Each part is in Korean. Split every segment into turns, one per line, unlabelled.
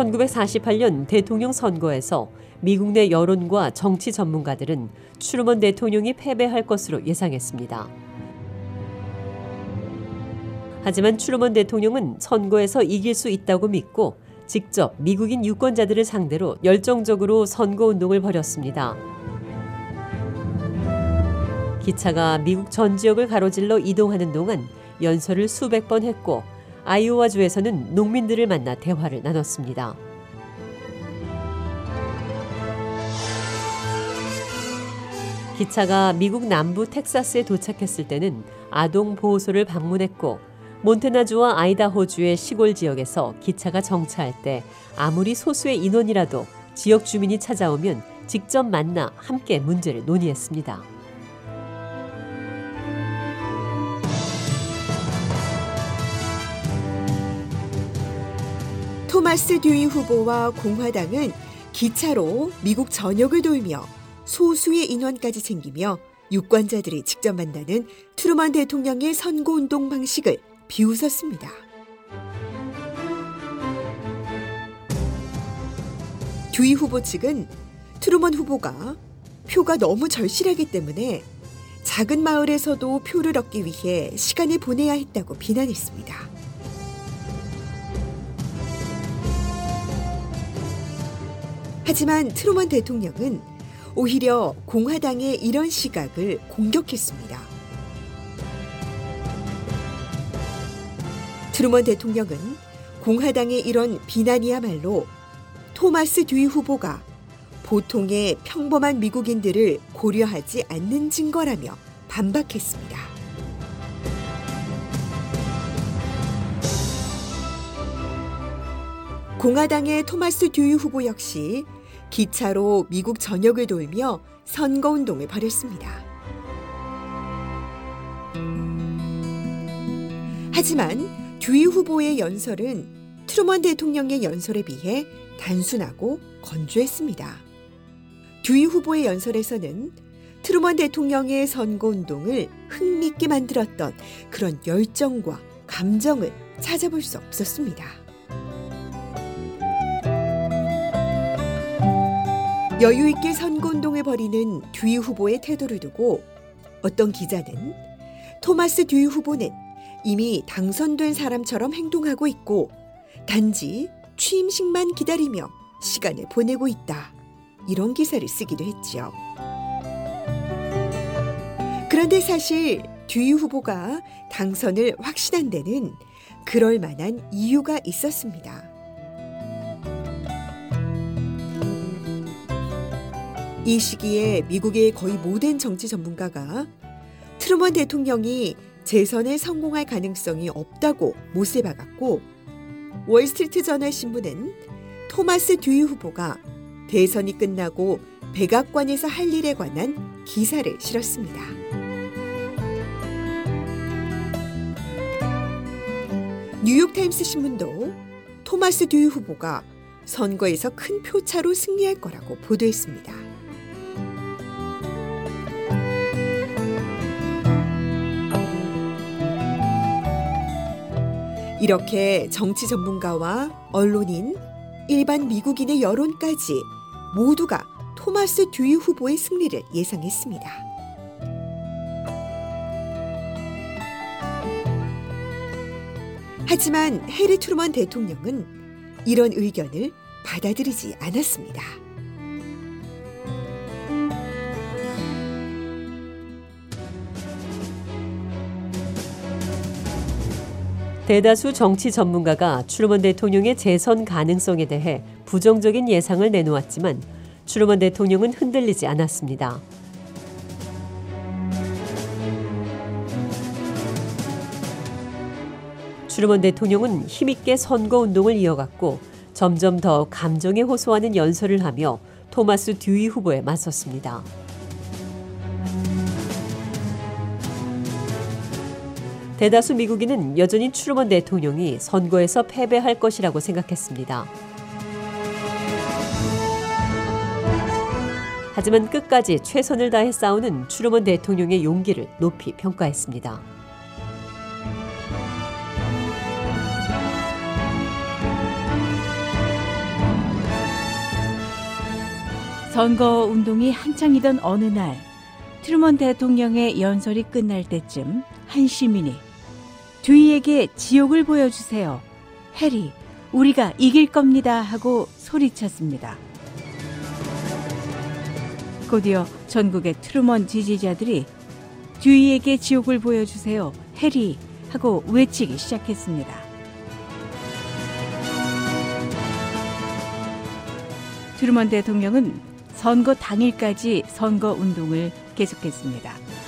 (1948년) 대통령 선거에서 미국 내 여론과 정치 전문가들은 트루먼 대통령이 패배할 것으로 예상했습니다. 하지만 트루먼 대통령은 선거에서 이길 수 있다고 믿고 직접 미국인 유권자들을 상대로 열정적으로 선거 운동을 벌였습니다. 기차가 미국 전 지역을 가로질러 이동하는 동안 연설을 수백 번 했고 아이오와주에서는 농민들을 만나 대화를 나눴습니다. 기차가 미국 남부 텍사스에 도착했을 때는 아동 보호소를 방문했고 몬테나주와 아이다호주의 시골 지역에서 기차가 정차할 때 아무리 소수의 인원이라도 지역 주민이 찾아오면 직접 만나 함께 문제를 논의했습니다.
토마스 듀이 후보와 공화당은 기차로 미국 전역을 돌며 소수의 인원까지 챙기며 유권자들이 직접 만나는 트루먼 대통령의 선거운동 방식을 비웃었습니다. 듀이 후보 측은 트루먼 후보가 표가 너무 절실하기 때문에 작은 마을에서도 표를 얻기 위해 시간을 보내야 했다고 비난했습니다. 하지만 트루먼 대통령은 오히려 공화당의 이런 시각을 공격했습니다. 트루먼 대통령은 공화당의 이런 비난이야말로 토마스 듀이 후보가 보통의 평범한 미국인들을 고려하지 않는 증거라며 반박했습니다. 공화당의 토마스 듀이 후보 역시 기차로 미국 전역을 돌며 선거운동을 벌였습니다. 하지만 듀이 후보의 연설은 트루먼 대통령의 연설에 비해 단순하고 건조했습니다. 듀이 후보의 연설에서는 트루먼 대통령의 선거운동을 흥미있게 만들었던 그런 열정과 감정을 찾아볼 수 없었습니다. 여유 있게 선거운동을 벌이는 듀이 후보의 태도를 두고 어떤 기자는 토마스 듀이 후보는 이미 당선된 사람처럼 행동하고 있고 단지 취임식만 기다리며 시간을 보내고 있다. 이런 기사를 쓰기도 했지요. 그런데 사실 듀이 후보가 당선을 확신한 데는 그럴 만한 이유가 있었습니다. 이 시기에 미국의 거의 모든 정치 전문가가 트루먼 대통령이 재선에 성공할 가능성이 없다고 못을 박았고 월스트리트 저널 신문은 토마스 듀이 후보가 대선이 끝나고 백악관에서 할 일에 관한 기사를 실었습니다. 뉴욕타임스 신문도 토마스 듀이 후보가 선거에서 큰 표차로 승리할 거라고 보도했습니다. 이렇게 정치 전문가와 언론인, 일반 미국인의 여론까지 모두가 토마스 듀이 후보의 승리를 예상했습니다. 하지만 해리 트루먼 대통령은 이런 의견을 받아들이지 않았습니다.
대다수 정치 전문가가 트루먼 대통령의 재선 가능성에 대해 부정적인 예상을 내놓았지만 트루먼 대통령은 흔들리지 않았습니다. 트루먼 대통령은 힘있게 선거 운동을 이어갔고 점점 더 감정에 호소하는 연설을 하며 토마스 듀이 후보에 맞섰습니다. 대다수 미국인은 여전히 트루먼 대통령이 선거에서 패배할 것이라고 생각했습니다. 하지만 끝까지 최선을 다해 싸우는 트루먼 대통령의 용기를 높이 평가했습니다.
선거 운동이 한창이던 어느 날 트루먼 대통령의 연설이 끝날 때쯤 한 시민이 듀이에게 지옥을 보여주세요. 해리, 우리가 이길 겁니다. 하고 소리쳤습니다. 곧이어 전국의 트루먼 지지자들이 듀이에게 지옥을 보여주세요. 해리 하고 외치기 시작했습니다. 트루먼 대통령은 선거 당일까지 선거 운동을 계속했습니다.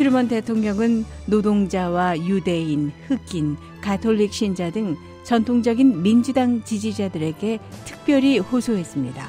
트루먼 대통령은 노동자와 유대인, 흑인, 가톨릭 신자 등 전통적인 민주당 지지자들에게 특별히 호소했습니다.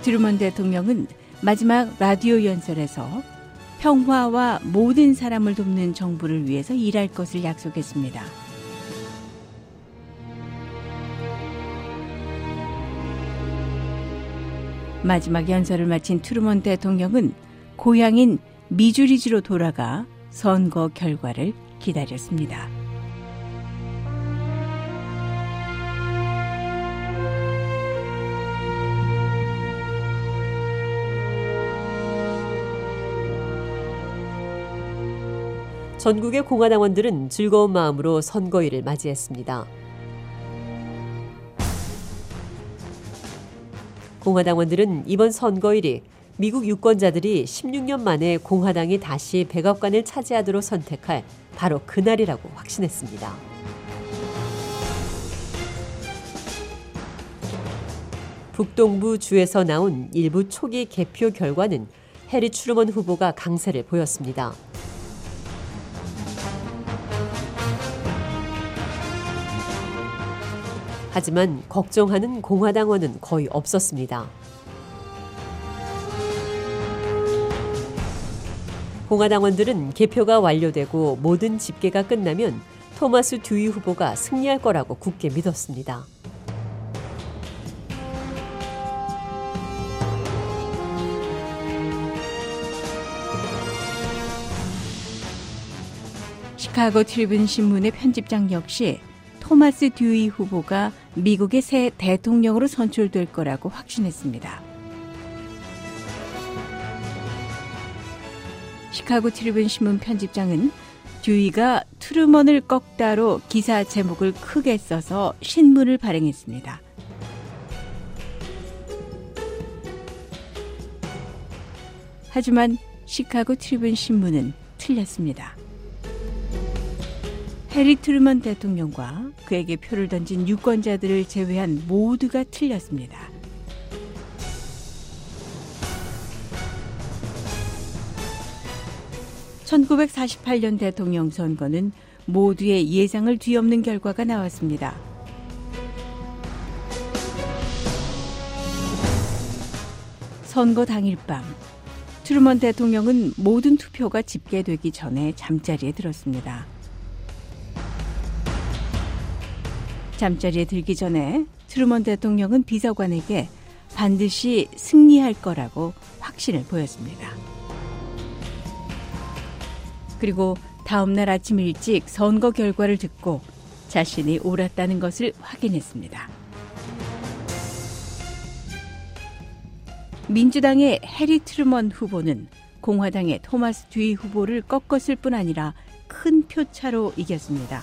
트루먼 대통령은 마지막 라디오 연설에서 평화와 모든 사람을 돕는 정부를 위해서 일할 것을 약속했습니다. 마지막 연설을 마친 트루먼 대통령은 고향인 미주리지로 돌아가 선거 결과를 기다렸습니다.
전국의 공화당원들은 즐거운 마음으로 선거일을 맞이했습니다. 공화당원들은 이번 선거일이 미국 유권자들이 16년 만에 공화당이 다시 백악관을 차지하도록 선택할 바로 그날이라고 확신했습니다. 북동부 주에서 나온 일부 초기 개표 결과는 해리 추르먼 후보가 강세를 보였습니다. 하지만 걱정하는 공화당원은 거의 없었습니다. 공화당원들은 개표가 완료되고 모든 집계가 끝나면 토마스 듀이 후보가 승리할 거라고 굳게 믿었습니다.
시카고 트리뷴 신문의 편집장 역시 토마스 듀이 후보가 미국의 새 대통령으로 선출될 거라고 확신했습니다. 시카고 트리뷴 신문 편집장은 듀이가 트루먼을 꺾다로 기사 제목을 크게 써서 신문을 발행했습니다. 하지만 시카고 트리뷴 신문은 틀렸습니다. 해리 트루먼 대통령과 그에게 표를 던진 유권자들을 제외한 모두가 틀렸습니다. (1948년) 대통령 선거는 모두의 예상을 뒤엎는 결과가 나왔습니다. 선거 당일 밤 트루먼 대통령은 모든 투표가 집계되기 전에 잠자리에 들었습니다. 잠자리에 들기 전에 트루먼 대통령은 비서관에게 반드시 승리할 거라고 확신을 보였습니다. 그리고 다음날 아침 일찍 선거 결과를 듣고 자신이 옳았다는 것을 확인했습니다. 민주당의 해리 트루먼 후보는 공화당의 토마스 듀이 후보를 꺾었을 뿐 아니라 큰 표차로 이겼습니다.